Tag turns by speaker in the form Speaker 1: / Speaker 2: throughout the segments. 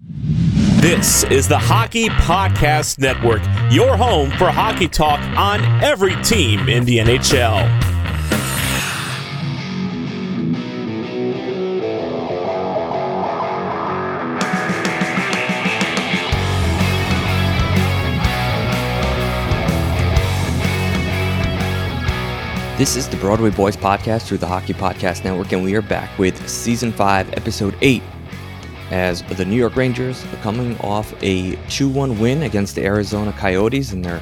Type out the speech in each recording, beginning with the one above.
Speaker 1: This is the Hockey Podcast Network, your home for hockey talk on every team in the NHL.
Speaker 2: This is the Broadway Boys podcast through the Hockey Podcast Network, and we are back with season five, episode eight, as the New York Rangers coming off a 2 1 win against the Arizona Coyotes in their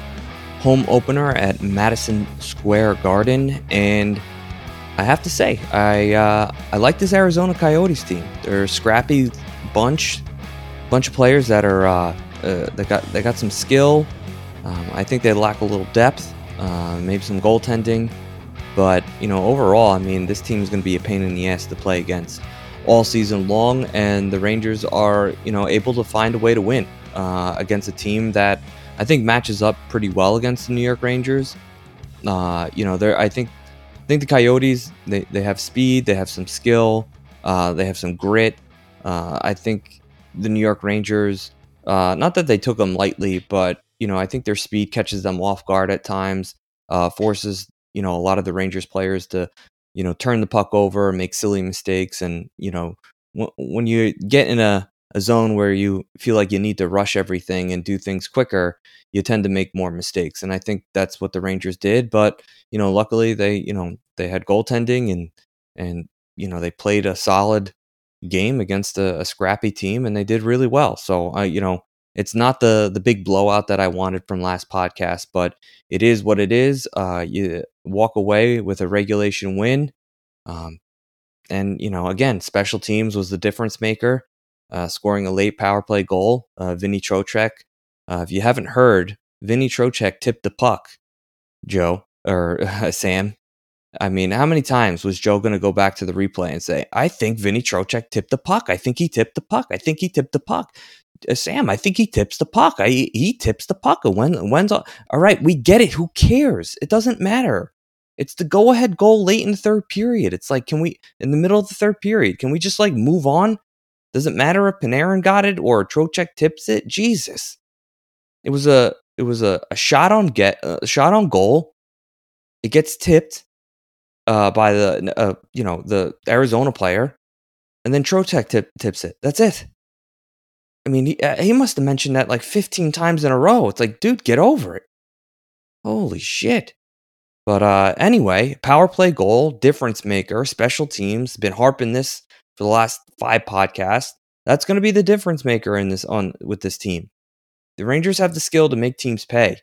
Speaker 2: home opener at Madison Square Garden. And I have to say, I uh, I like this Arizona Coyotes team. They're a scrappy bunch, bunch of players that are uh, uh, they got they got some skill. Um, I think they lack a little depth, uh, maybe some goaltending. But, you know, overall, I mean, this team is going to be a pain in the ass to play against all season long. And the Rangers are, you know, able to find a way to win uh, against a team that I think matches up pretty well against the New York Rangers. Uh, you know, they're, I think, I think the Coyotes, they, they have speed, they have some skill, uh, they have some grit. Uh, I think the New York Rangers, uh, not that they took them lightly, but, you know, I think their speed catches them off guard at times, uh, forces you know a lot of the Rangers players to you know turn the puck over, make silly mistakes, and you know w- when you get in a, a zone where you feel like you need to rush everything and do things quicker, you tend to make more mistakes. And I think that's what the Rangers did. But you know, luckily they you know they had goaltending and and you know they played a solid game against a, a scrappy team and they did really well. So I you know it's not the the big blowout that I wanted from last podcast, but it is what it is. Uh, you walk away with a regulation win, um, and you know again, special teams was the difference maker, uh, scoring a late power play goal. Uh, Vinny Trocheck. Uh, if you haven't heard, Vinny Trocheck tipped the puck, Joe or Sam. I mean, how many times was Joe going to go back to the replay and say, I think Vinny Trocheck tipped the puck. I think he tipped the puck. I think he tipped the puck. Uh, Sam, I think he tips the puck. I, he tips the puck. When when's all, all right? We get it. Who cares? It doesn't matter. It's the go ahead goal late in the third period. It's like, can we in the middle of the third period? Can we just like move on? Does it matter if Panarin got it or Trocheck tips it? Jesus, it was a it was a, a shot on get a shot on goal. It gets tipped uh, by the uh, you know the Arizona player, and then Trocheck tip, tips it. That's it. I mean, he, uh, he must have mentioned that like 15 times in a row. It's like, dude, get over it. Holy shit. But uh, anyway, power play goal, difference maker, special teams. Been harping this for the last five podcasts. That's going to be the difference maker in this on with this team. The Rangers have the skill to make teams pay,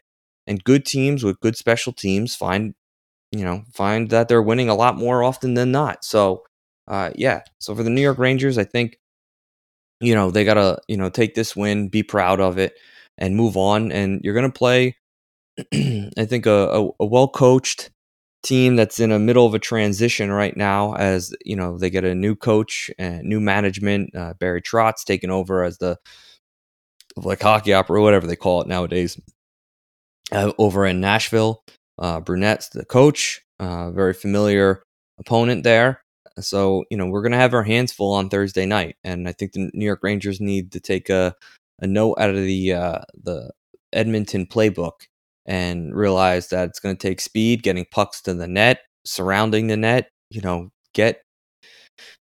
Speaker 2: and good teams with good special teams find, you know, find that they're winning a lot more often than not. So, uh, yeah. So for the New York Rangers, I think you know, they got to, you know, take this win, be proud of it, and move on. And you're going to play, I think, a, a, a well coached team that's in the middle of a transition right now as, you know, they get a new coach and new management. Uh, Barry Trotz taking over as the, like hockey opera, whatever they call it nowadays, uh, over in Nashville. Uh, Brunette's the coach, uh, very familiar opponent there. So, you know, we're going to have our hands full on Thursday night. And I think the New York Rangers need to take a, a note out of the, uh, the Edmonton playbook and realize that it's going to take speed, getting pucks to the net, surrounding the net, you know, get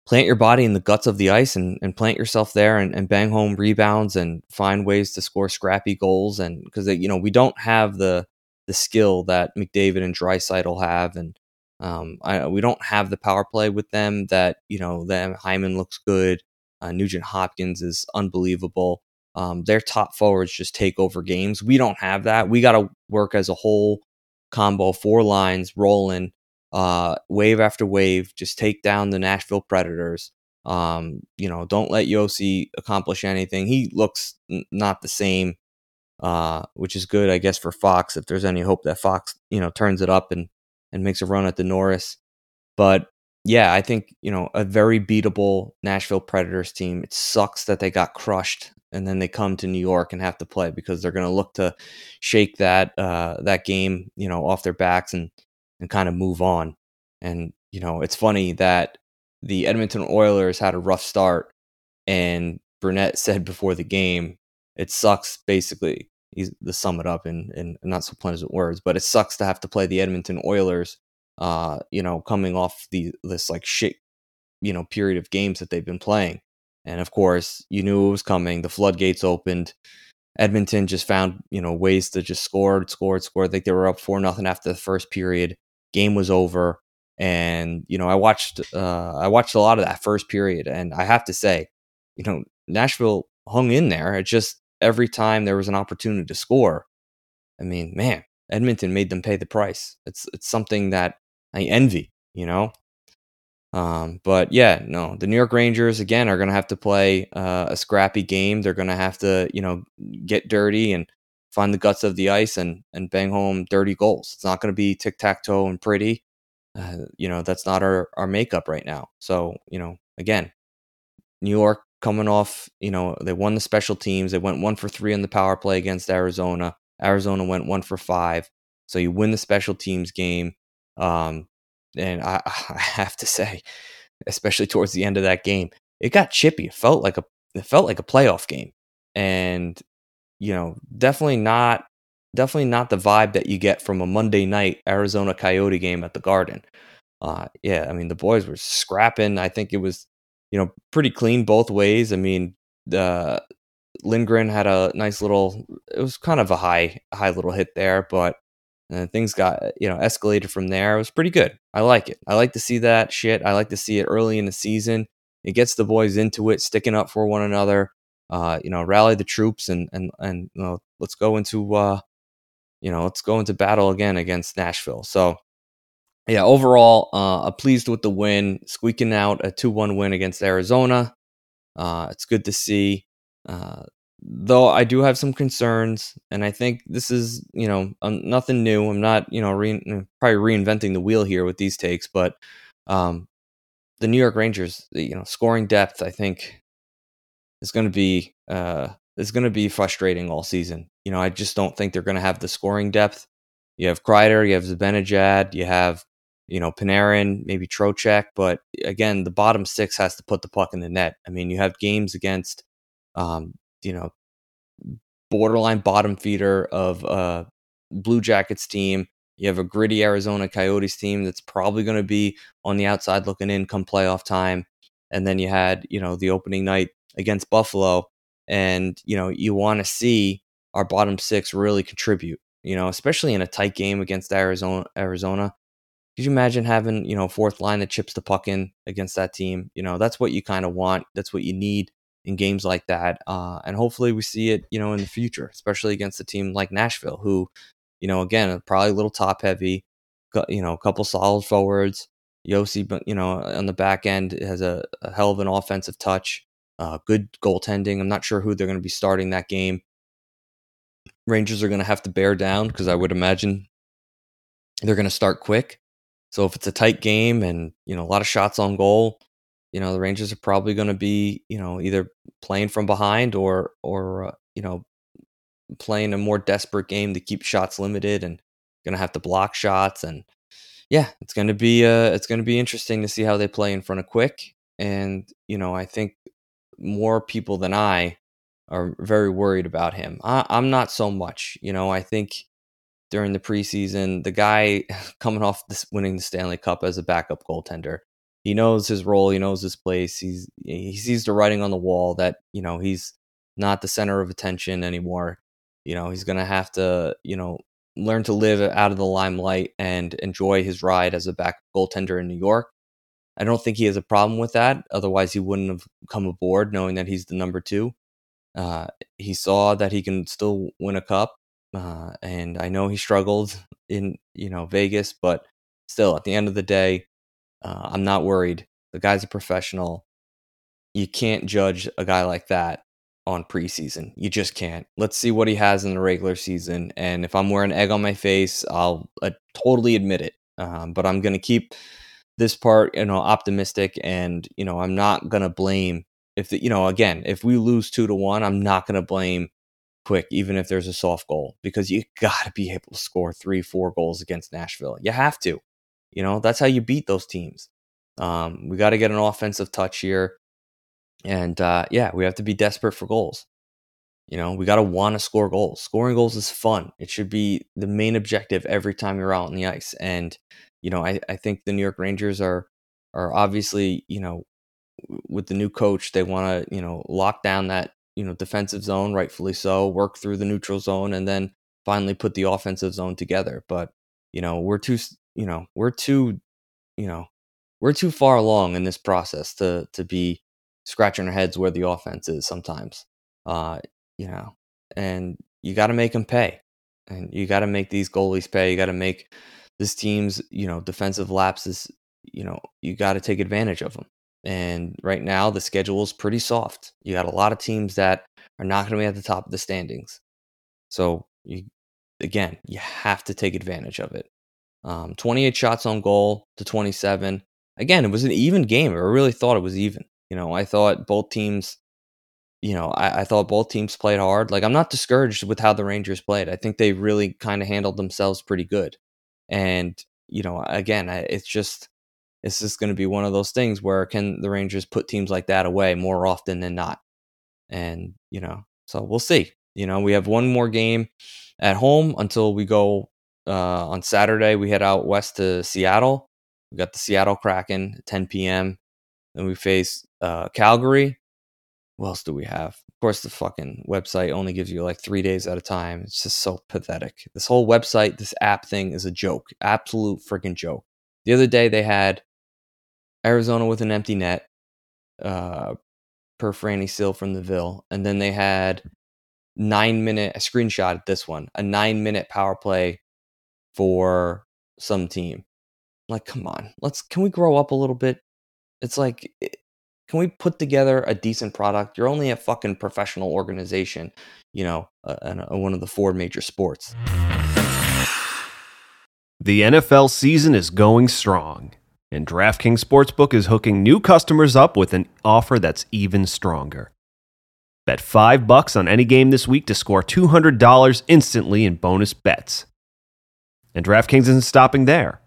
Speaker 2: plant your body in the guts of the ice and, and plant yourself there and, and bang home rebounds and find ways to score scrappy goals. And because, you know, we don't have the, the skill that McDavid and Draisaitl have. And um, I, we don't have the power play with them that, you know, them Hyman looks good. Uh, Nugent Hopkins is unbelievable. Um, their top forwards just take over games. We don't have that. We got to work as a whole combo, four lines rolling, uh, wave after wave. Just take down the Nashville Predators. Um, you know, don't let Josi accomplish anything. He looks n- not the same, uh, which is good, I guess, for Fox. If there's any hope that Fox, you know, turns it up and and makes a run at the Norris, but yeah, I think you know a very beatable Nashville Predators team. It sucks that they got crushed and then they come to New York and have to play because they're going to look to shake that uh, that game, you know, off their backs and and kind of move on. And you know, it's funny that the Edmonton Oilers had a rough start, and Brunette said before the game, "It sucks." Basically, to sum it up in in not so pleasant words, but it sucks to have to play the Edmonton Oilers. Uh, you know, coming off the this like shit, you know, period of games that they've been playing and of course, you knew it was coming. The floodgates opened. Edmonton just found, you know, ways to just score, scored, scored. Think they were up four nothing after the first period. Game was over, and you know, I watched, uh, I watched a lot of that first period, and I have to say, you know, Nashville hung in there. It just every time there was an opportunity to score, I mean, man, Edmonton made them pay the price. It's it's something that I envy, you know. Um, but yeah, no, the New York Rangers again are going to have to play uh, a scrappy game. They're going to have to, you know, get dirty and find the guts of the ice and and bang home dirty goals. It's not going to be tic tac toe and pretty. Uh, you know, that's not our our makeup right now. So you know, again, New York coming off, you know, they won the special teams. They went one for three on the power play against Arizona. Arizona went one for five. So you win the special teams game. Um, and I, I have to say, especially towards the end of that game, it got chippy. It felt like a it felt like a playoff game, and you know, definitely not definitely not the vibe that you get from a Monday night Arizona Coyote game at the Garden. Uh, yeah, I mean the boys were scrapping. I think it was you know pretty clean both ways. I mean the Lindgren had a nice little. It was kind of a high high little hit there, but and things got you know escalated from there. It was pretty good. I like it. I like to see that shit. I like to see it early in the season. It gets the boys into it, sticking up for one another. Uh, you know, rally the troops and and and you know, let's go into uh, you know, let's go into battle again against Nashville. So yeah, overall, uh, pleased with the win, squeaking out a two-one win against Arizona. Uh, it's good to see. Uh, though I do have some concerns, and I think this is you know um, nothing new. I'm not you know re- probably reinventing the wheel here with these takes, but um, the New York Rangers, you know, scoring depth, I think is going to be uh, is going to be frustrating all season. You know, I just don't think they're going to have the scoring depth. You have Kreider, you have Zibanejad, you have you know Panarin, maybe Trocheck, but again, the bottom six has to put the puck in the net. I mean, you have games against um, you know, borderline bottom feeder of a Blue Jackets team. You have a gritty Arizona Coyotes team that's probably going to be on the outside looking in come playoff time. And then you had, you know, the opening night against Buffalo. And, you know, you want to see our bottom six really contribute, you know, especially in a tight game against Arizona. Arizona. Could you imagine having, you know, fourth line that chips the puck in against that team? You know, that's what you kind of want. That's what you need in games like that. Uh, and hopefully we see it, you know, in the future, especially against a team like Nashville, who, you know, again, probably a little top heavy, you know, a couple solid forwards. Josi, but you know, on the back end has a, a hell of an offensive touch, uh, good goaltending. I'm not sure who they're going to be starting that game. Rangers are going to have to bear down because I would imagine they're going to start quick. So if it's a tight game and you know a lot of shots on goal, you know the Rangers are probably going to be you know either playing from behind or or uh, you know playing a more desperate game to keep shots limited and going to have to block shots and yeah it's going to be uh it's going to be interesting to see how they play in front of quick and you know I think more people than I are very worried about him. I, I'm not so much. You know I think during the preseason the guy coming off this winning the Stanley Cup as a backup goaltender he knows his role, he knows his place. He's he sees the writing on the wall that you know he's not the center of attention anymore. You know he's gonna have to you know learn to live out of the limelight and enjoy his ride as a back goaltender in New York. I don't think he has a problem with that. Otherwise, he wouldn't have come aboard knowing that he's the number two. Uh, he saw that he can still win a cup, uh, and I know he struggled in you know Vegas, but still, at the end of the day, uh, I'm not worried. The guy's a professional. You can't judge a guy like that on preseason. You just can't. Let's see what he has in the regular season, and if I'm wearing egg on my face, I'll uh, totally admit it. Um, but I'm gonna keep this part, you know, optimistic, and you know, I'm not gonna blame if the, you know, again, if we lose two to one, I'm not gonna blame Quick, even if there's a soft goal, because you got to be able to score three, four goals against Nashville. You have to. You know, that's how you beat those teams. Um, we got to get an offensive touch here. And uh, yeah, we have to be desperate for goals. You know, we got to want to score goals. Scoring goals is fun. It should be the main objective every time you're out on the ice. And, you know, I, I think the New York Rangers are are obviously, you know, with the new coach, they want to, you know, lock down that you know defensive zone, rightfully so, work through the neutral zone, and then finally put the offensive zone together. But you know we're too you know we're too you know we're too far along in this process to to be scratching our heads where the offense is sometimes. Uh, you know, and you got to make them pay, and you got to make these goalies pay. You got to make this team's you know defensive lapses. You know, you got to take advantage of them. And right now, the schedule is pretty soft. You got a lot of teams that are not going to be at the top of the standings. So, you, again, you have to take advantage of it. Um, 28 shots on goal to 27. Again, it was an even game. I really thought it was even. You know, I thought both teams, you know, I, I thought both teams played hard. Like, I'm not discouraged with how the Rangers played. I think they really kind of handled themselves pretty good. And, you know, again, it's just it's just going to be one of those things where can the Rangers put teams like that away more often than not? And, you know, so we'll see. You know, we have one more game at home until we go uh, on Saturday. We head out west to Seattle. We got the Seattle Kraken, 10 p.m. Then we face uh, Calgary. What else do we have? Of course, the fucking website only gives you like three days at a time. It's just so pathetic. This whole website, this app thing is a joke. Absolute freaking joke. The other day they had Arizona with an empty net, uh, per Franny Seal from the Ville, and then they had nine minute. I screenshot at this one, a nine minute power play for some team. Like, come on, let's can we grow up a little bit? It's like, eh, can we put together a decent product? You're only a fucking professional organization, you know, uh, one of the four major sports.
Speaker 3: The NFL season is going strong and DraftKings Sportsbook is hooking new customers up with an offer that's even stronger. Bet 5 bucks on any game this week to score $200 instantly in bonus bets. And DraftKings isn't stopping there.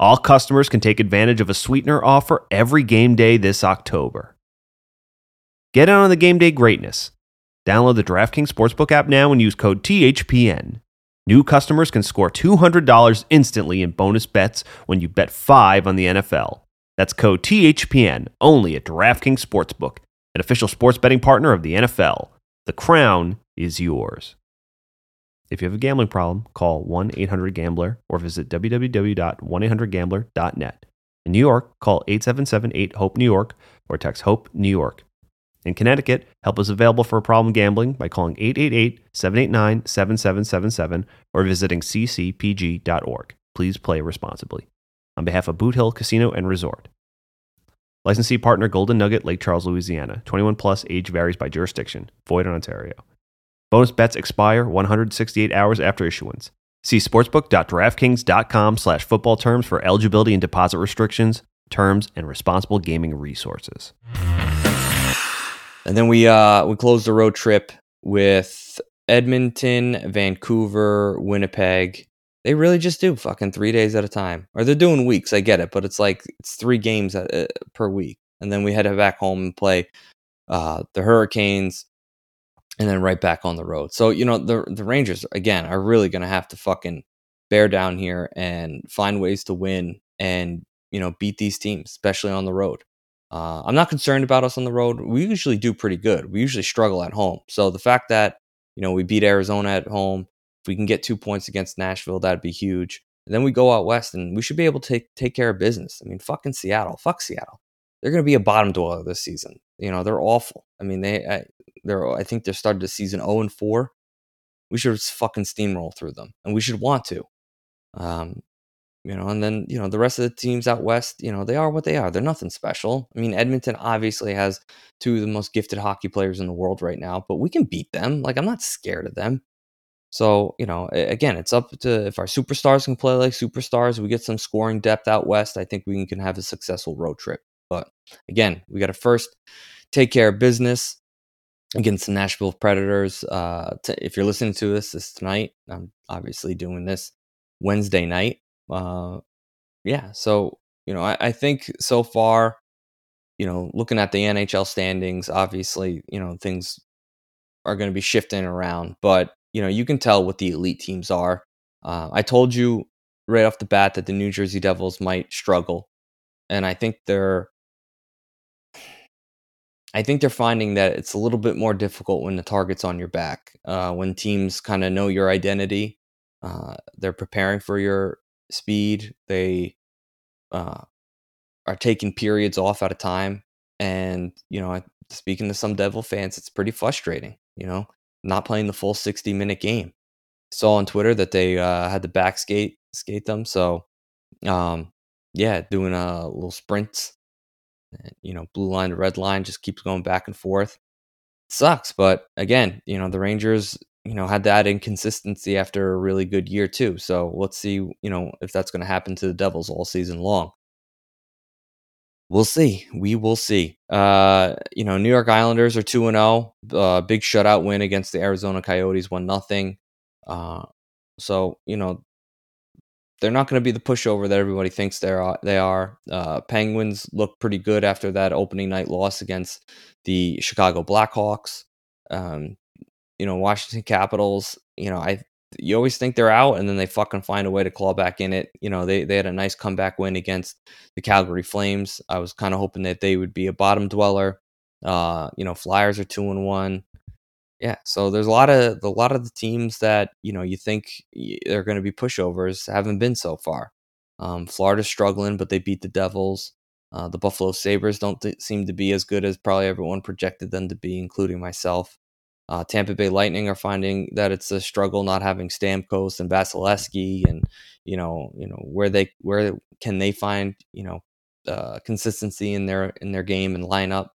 Speaker 3: All customers can take advantage of a sweetener offer every game day this October. Get in on the game day greatness. Download the DraftKings Sportsbook app now and use code THPN. New customers can score $200 instantly in bonus bets when you bet 5 on the NFL. That's code THPN only at DraftKings Sportsbook, an official sports betting partner of the NFL. The crown is yours. If you have a gambling problem, call 1 800 Gambler or visit www.1800Gambler.net. In New York, call 877 8 HOPE New York or text HOPE New York. In Connecticut, help is available for problem gambling by calling 888 789 7777 or visiting ccpg.org. Please play responsibly. On behalf of Boot Hill Casino and Resort. Licensee partner Golden Nugget, Lake Charles, Louisiana. 21 plus age varies by jurisdiction. Void in Ontario. Bonus bets expire 168 hours after issuance. See sportsbook.draftkings.com slash football terms for eligibility and deposit restrictions, terms, and responsible gaming resources.
Speaker 2: And then we uh we closed the road trip with Edmonton, Vancouver, Winnipeg. They really just do fucking three days at a time, or they're doing weeks. I get it, but it's like it's three games at, uh, per week, and then we head back home and play uh, the Hurricanes, and then right back on the road. So you know the the Rangers again are really gonna have to fucking bear down here and find ways to win, and you know, beat these teams, especially on the road. Uh, I'm not concerned about us on the road. We usually do pretty good. We usually struggle at home. So the fact that you know we beat Arizona at home, if we can get two points against Nashville, that'd be huge. And then we go out west, and we should be able to take take care of business. I mean, fucking Seattle, fuck Seattle. They're going to be a bottom dweller this season. You know, they're awful. I mean, they I, they're I think they're started the season 0 and 4. We should fucking steamroll through them, and we should want to. Um, you know, and then, you know, the rest of the teams out west, you know, they are what they are. They're nothing special. I mean, Edmonton obviously has two of the most gifted hockey players in the world right now, but we can beat them. Like, I'm not scared of them. So, you know, again, it's up to if our superstars can play like superstars, we get some scoring depth out west. I think we can have a successful road trip. But again, we got to first take care of business against the Nashville Predators. Uh, to, if you're listening to this this tonight, I'm obviously doing this Wednesday night. Uh, yeah, so you know, I, I think so far, you know, looking at the NHL standings, obviously, you know, things are going to be shifting around, but you know, you can tell what the elite teams are. Uh, I told you right off the bat that the New Jersey Devils might struggle, and I think they're. I think they're finding that it's a little bit more difficult when the target's on your back. Uh, when teams kind of know your identity, uh, they're preparing for your speed. They uh, are taking periods off at a time. And, you know, speaking to some Devil fans, it's pretty frustrating, you know, not playing the full 60 minute game. Saw on Twitter that they uh, had to back skate, skate them. So, um, yeah, doing a little sprints, you know, blue line to red line just keeps going back and forth. sucks. But again, you know, the Rangers you know, had that inconsistency after a really good year too. So let's see, you know, if that's going to happen to the Devils all season long. We'll see. We will see. Uh, you know, New York Islanders are 2 and 0. Uh, big shutout win against the Arizona Coyotes 1 nothing. Uh, so, you know, they're not going to be the pushover that everybody thinks they are. They are. Uh, Penguins look pretty good after that opening night loss against the Chicago Blackhawks. Um, you know, Washington Capitals, you know, I you always think they're out and then they fucking find a way to claw back in it. You know, they they had a nice comeback win against the Calgary Flames. I was kind of hoping that they would be a bottom dweller. Uh, you know, Flyers are 2 and 1. Yeah, so there's a lot of a lot of the teams that, you know, you think they're going to be pushovers haven't been so far. Um, Florida's struggling, but they beat the Devils. Uh, the Buffalo Sabres don't th- seem to be as good as probably everyone projected them to be, including myself. Uh, Tampa Bay Lightning are finding that it's a struggle not having Stamkos and Vasilevskiy, and you know, you know where they where can they find you know uh, consistency in their in their game and lineup.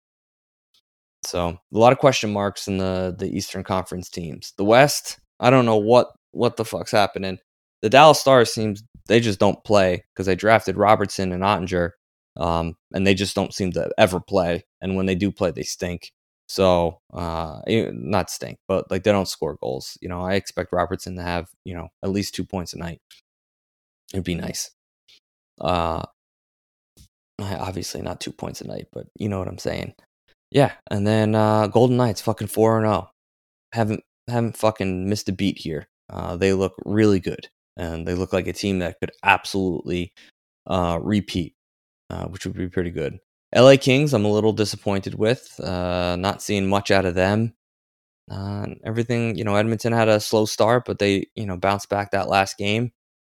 Speaker 2: So a lot of question marks in the the Eastern Conference teams. The West, I don't know what what the fuck's happening. The Dallas Stars seems they just don't play because they drafted Robertson and Oettinger, um, and they just don't seem to ever play. And when they do play, they stink. So, uh, eh, not stink, but like they don't score goals. You know, I expect Robertson to have, you know, at least two points a night. It'd be nice. Uh, obviously not two points a night, but you know what I'm saying. Yeah, and then uh, Golden Knights fucking four and zero. Oh. Haven't haven't fucking missed a beat here. Uh, they look really good, and they look like a team that could absolutely uh, repeat, uh, which would be pretty good. LA Kings, I'm a little disappointed with. Uh, not seeing much out of them. Uh, everything, you know, Edmonton had a slow start, but they, you know, bounced back that last game.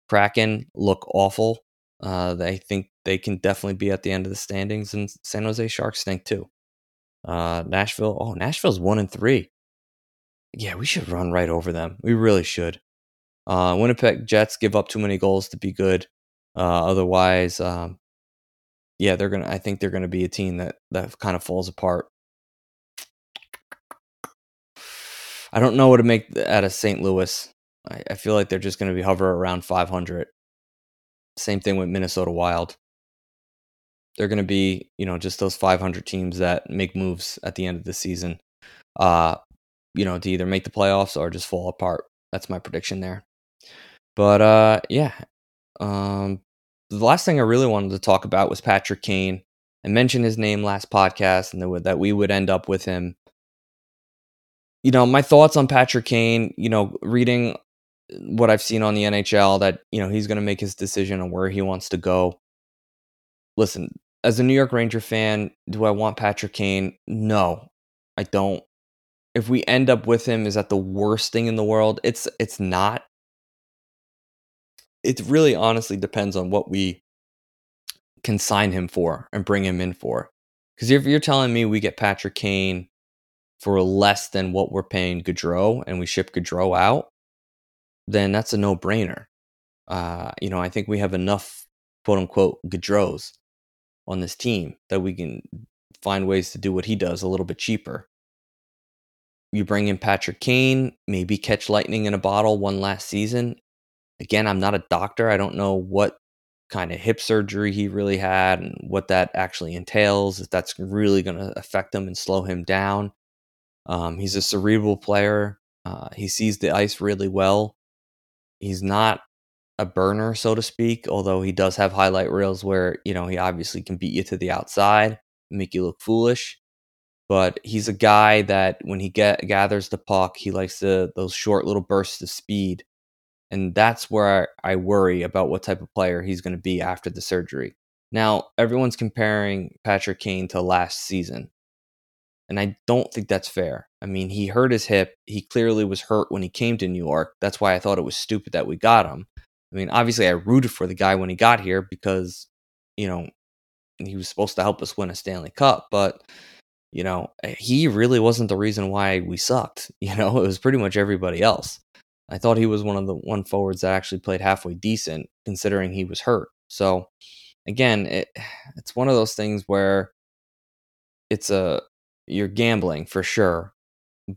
Speaker 2: Kraken look awful. Uh, they think they can definitely be at the end of the standings, and San Jose Sharks stink too. Uh, Nashville, oh, Nashville's one and three. Yeah, we should run right over them. We really should. Uh, Winnipeg Jets give up too many goals to be good. Uh, otherwise, um, yeah, they're gonna. I think they're gonna be a team that that kind of falls apart. I don't know what to make out of St. Louis. I, I feel like they're just to be hover around 500. Same thing with Minnesota Wild. They're to be, you know, just those 500 teams that make moves at the end of the season. Uh, you know, to either make the playoffs or just fall apart. That's my prediction there. But uh, yeah, um, the last thing I really wanted to talk about was Patrick Kane. I mentioned his name last podcast and that we would end up with him. You know, my thoughts on Patrick Kane, you know, reading what I've seen on the NHL that, you know, he's going to make his decision on where he wants to go. listen, as a New York Ranger fan, do I want Patrick Kane? No, I don't. If we end up with him, is that the worst thing in the world? It's it's not. It really honestly depends on what we can sign him for and bring him in for. Because if you're telling me we get Patrick Kane for less than what we're paying Goodrow and we ship Goodrow out, then that's a no brainer. Uh, you know, I think we have enough quote unquote Goodrows on this team that we can find ways to do what he does a little bit cheaper. You bring in Patrick Kane, maybe catch lightning in a bottle one last season. Again, I'm not a doctor. I don't know what kind of hip surgery he really had and what that actually entails, if that's really going to affect him and slow him down. Um, he's a cerebral player. Uh, he sees the ice really well. He's not a burner, so to speak, although he does have highlight reels where, you know, he obviously can beat you to the outside, make you look foolish. But he's a guy that when he get gathers the puck, he likes the those short little bursts of speed and that's where I, worry about what type of player he's going to be after the surgery. Now, everyone's comparing Patrick Kane to last season. And I don't think that's fair. I mean, he hurt his hip. He clearly was hurt when he came to New York. That's why I thought it was stupid that we got him. I mean, obviously, I rooted for the guy when he got here because, you know, he was supposed to help us win a Stanley Cup. But, you know, eh, he really wasn't the reason why we sucked. You know, it was pretty much everybody else. I thought he was one of the one forwards that actually played halfway decent considering he was hurt. So again, it it's one of those things where it's a you're gambling for sure,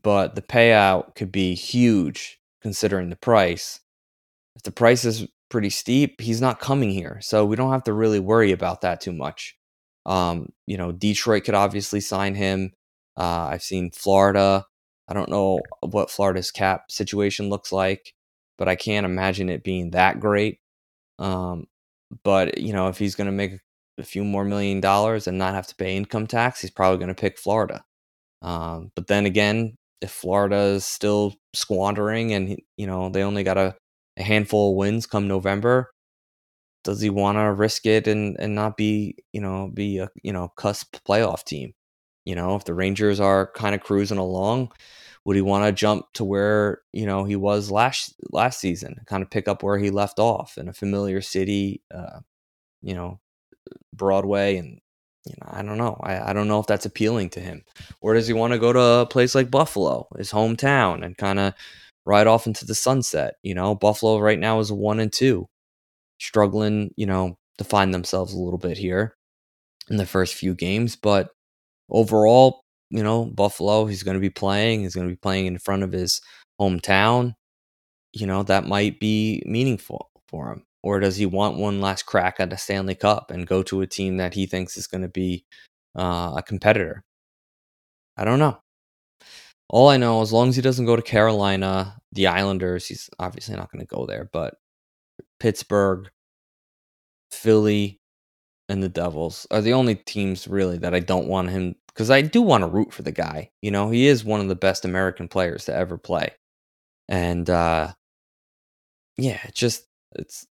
Speaker 2: but the payout could be huge considering the price. If the price is pretty steep, he's not coming here. So we don't have to really worry about that too much. Um, you know, Detroit could obviously sign him. Uh, I've seen Florida I don't know what Florida's cap situation looks like, but I can't imagine it being that great. Um, but you know, if he's going to make a few more million dollars and not have to pay income tax, he's probably going to pick Florida. Um, but then again, if Florida is still squandering and you know they only got a, a handful of wins come November, does he want to risk it and and not be you know be a you know cusp playoff team? You know, if the Rangers are kind of cruising along, would he want to jump to where you know he was last last season, kind of pick up where he left off in a familiar city, uh, you know, Broadway, and you know, I don't know. I, I don't know if that's appealing to him, or does he want to go to a place like Buffalo, his hometown, and kind of ride off into the sunset? You know, Buffalo right now is one and two, struggling, you know, to find themselves a little bit here in the first few games, but overall, you know, Buffalo, he's going to be playing. He's going to be playing in front of his hometown. You know, that might be meaningful for him. Or does he want one last crack at a Stanley Cup and go to a team that he thinks is going to be uh, a competitor? I don't know. All I know, as long as he doesn't go to Carolina, the Islanders, he's obviously not going to go there, but Pittsburgh, Philly, and the Devils are the only teams really that I don't want him because I do want to root for the guy. You know, he is one of the best American players to ever play. And uh yeah, it just it's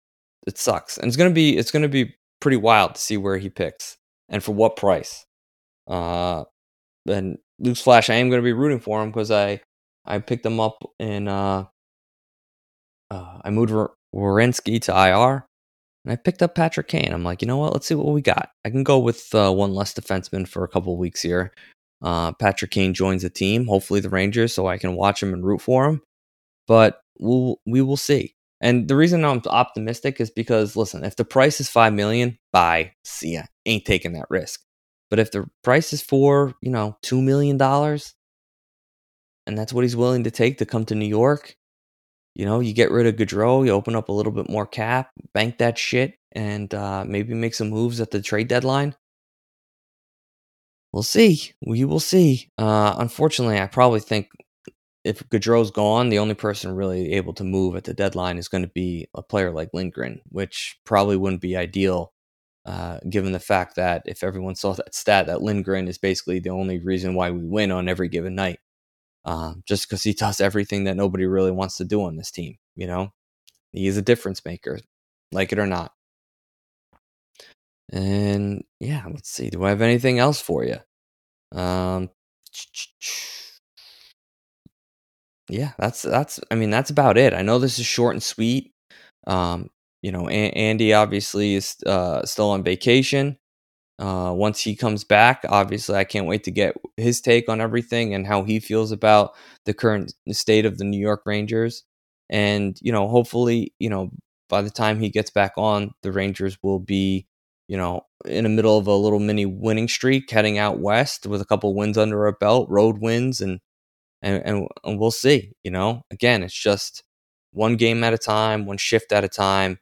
Speaker 2: it sucks. And it's to be it's to be pretty wild to see where he picks and for what price. Uh and Luke's Flash, I am to be rooting for him because I I picked him up in uh, uh I moved Werenski to IR and I picked up Patrick Kane. I'm like, you know what? Let's see what we got. I can go with uh, one less defenseman for a couple weeks here. Uh, Patrick Kane joins the team, hopefully the Rangers, so I can watch him and root for him. But we'll we will see. And the reason I'm optimistic is because listen, if the price is five million, buy. See ya. Ain't taking that risk. But if the price is for you know two million dollars, and that's what he's willing to take to come to New York, you know, you get rid of Goodrow, you open up a little bit more cap, bank that shit, and uh, maybe make some moves at the trade deadline. We'll see. We will see. Uh, unfortunately, I probably think if Goodrow's gone, the only person really able to move at the deadline is going to be a player like Lindgren, which probably wouldn't be ideal, uh, given the fact that if everyone saw that stat, that Lindgren is basically the only reason why we win on every given night um, just because he does everything that nobody really wants to do on this team. You know, he is a difference maker, like it or not. And yeah, let's see. Do I have anything else for you? Um, yeah, that's that's. I mean, that's about it. I know this is short and sweet. Um, you know, a- Andy obviously is uh, still on vacation. Uh, once he comes back, obviously, I can't wait to get his take on everything and how he feels about the current state of the New York Rangers. And you know, hopefully, you know, by the time he gets back on, the Rangers will be, you know, in the middle of a little mini winning streak, heading out west with a couple wins under our belt, road wins, and and and, and we'll see. You know, again, it's just one game at a time, one shift at a time.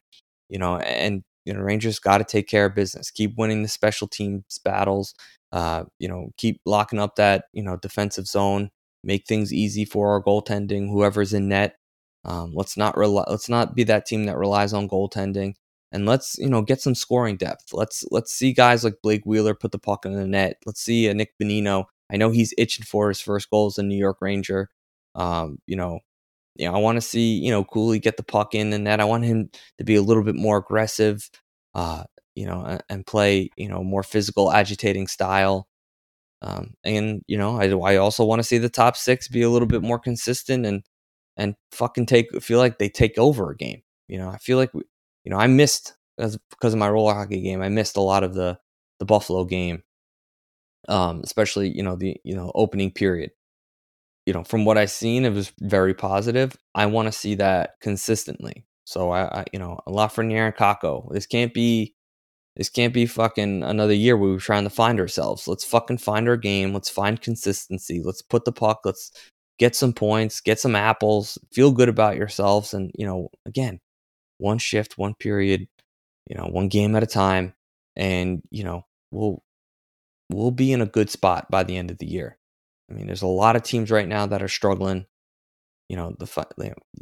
Speaker 2: You know, and you know, Rangers got to take care of business. Keep winning the special teams battles. Uh, you know, keep locking up that you know defensive zone. Make things easy for our goaltending. Whoever's in net, um, let's not rely, let's not be that team that relies on goaltending, and let's you know get some scoring depth. Let's let's see guys like Blake Wheeler put the puck in the net. Let's see a Nick Bonino. I know he's itching for his first goal as a New York Ranger. Um, you know, you know, I want to see, you know, Cooley get the puck in and that. I want him to be a little bit more aggressive, uh, you know, and, play, you know, more physical, agitating style. Um, and you know, I, I also want to see the top six be a little bit more consistent and and fucking take feel like they take over a game. You know, I feel like we, you know I missed because of my roller hockey game. I missed a lot of the the Buffalo game, um, especially you know the you know opening period you know, from what I've seen, it was very positive. I want to see that consistently. So I, I you know, Lafreniere and Kakko. This can't be, this can't be fucking another year where we're trying to find ourselves. Let's fucking find our game. Let's find consistency. Let's put the puck. Let's get some points, get some apples, feel good about yourselves, and you know, again, one shift, one period, you know, one game at a time, and you know, we'll we'll be in a good spot by the end of the year. I mean, there's a lot of teams right now that are struggling. You know, the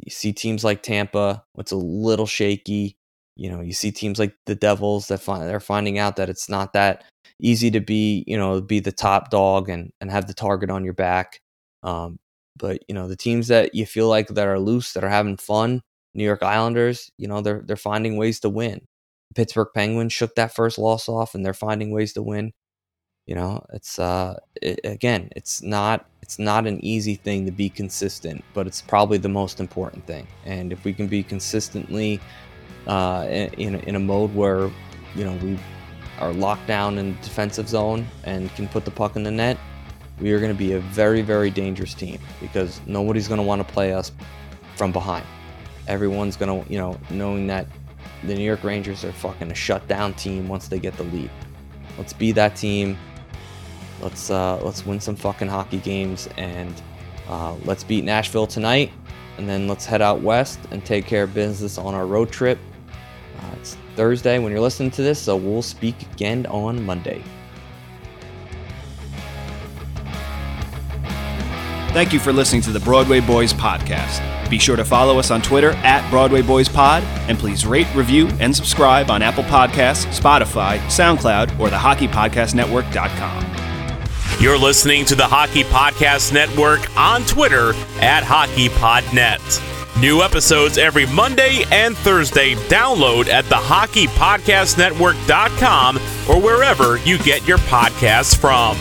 Speaker 2: you see teams like Tampa, it's a little shaky. You know, you see teams like the Devils that find they're finding out that it's not that easy to be, you know, be the top dog and and have the target on your back. Um, but you know, the teams that you feel like that are loose, that are having fun, New York Islanders, you know, they're they're finding ways to win. Pittsburgh Penguins shook that first loss off, and they're finding ways to win. You know, it's uh it, again, it's not it's not an easy thing to be consistent, but it's probably the most important thing. And if we can be consistently uh, in in a mode where you know we are locked down in defensive zone and can put the puck in the net, we are going to be a very very dangerous team because nobody's going to want to play us from behind. Everyone's going to you know knowing that the New York Rangers are fucking a shutdown team once they get the lead. Let's be that team. Let's uh, let's win some fucking hockey games and uh, let's beat Nashville tonight, and then let's head out west and take care of business on our road trip. Uh, it's Thursday when you're listening to this, so we'll speak again on Monday.
Speaker 4: Thank you for listening to the Broadway Boys podcast. Be sure to follow us on Twitter at Broadway Boys Pod, and please rate, review, and subscribe on Apple Podcasts, Spotify, SoundCloud, or the HockeyPodcastNetwork.com.
Speaker 1: You're listening to the Hockey Podcast Network on Twitter at HockeyPodNet. New episodes every Monday and Thursday. Download at the HockeyPodcastNetwork.com or wherever you get your podcasts from.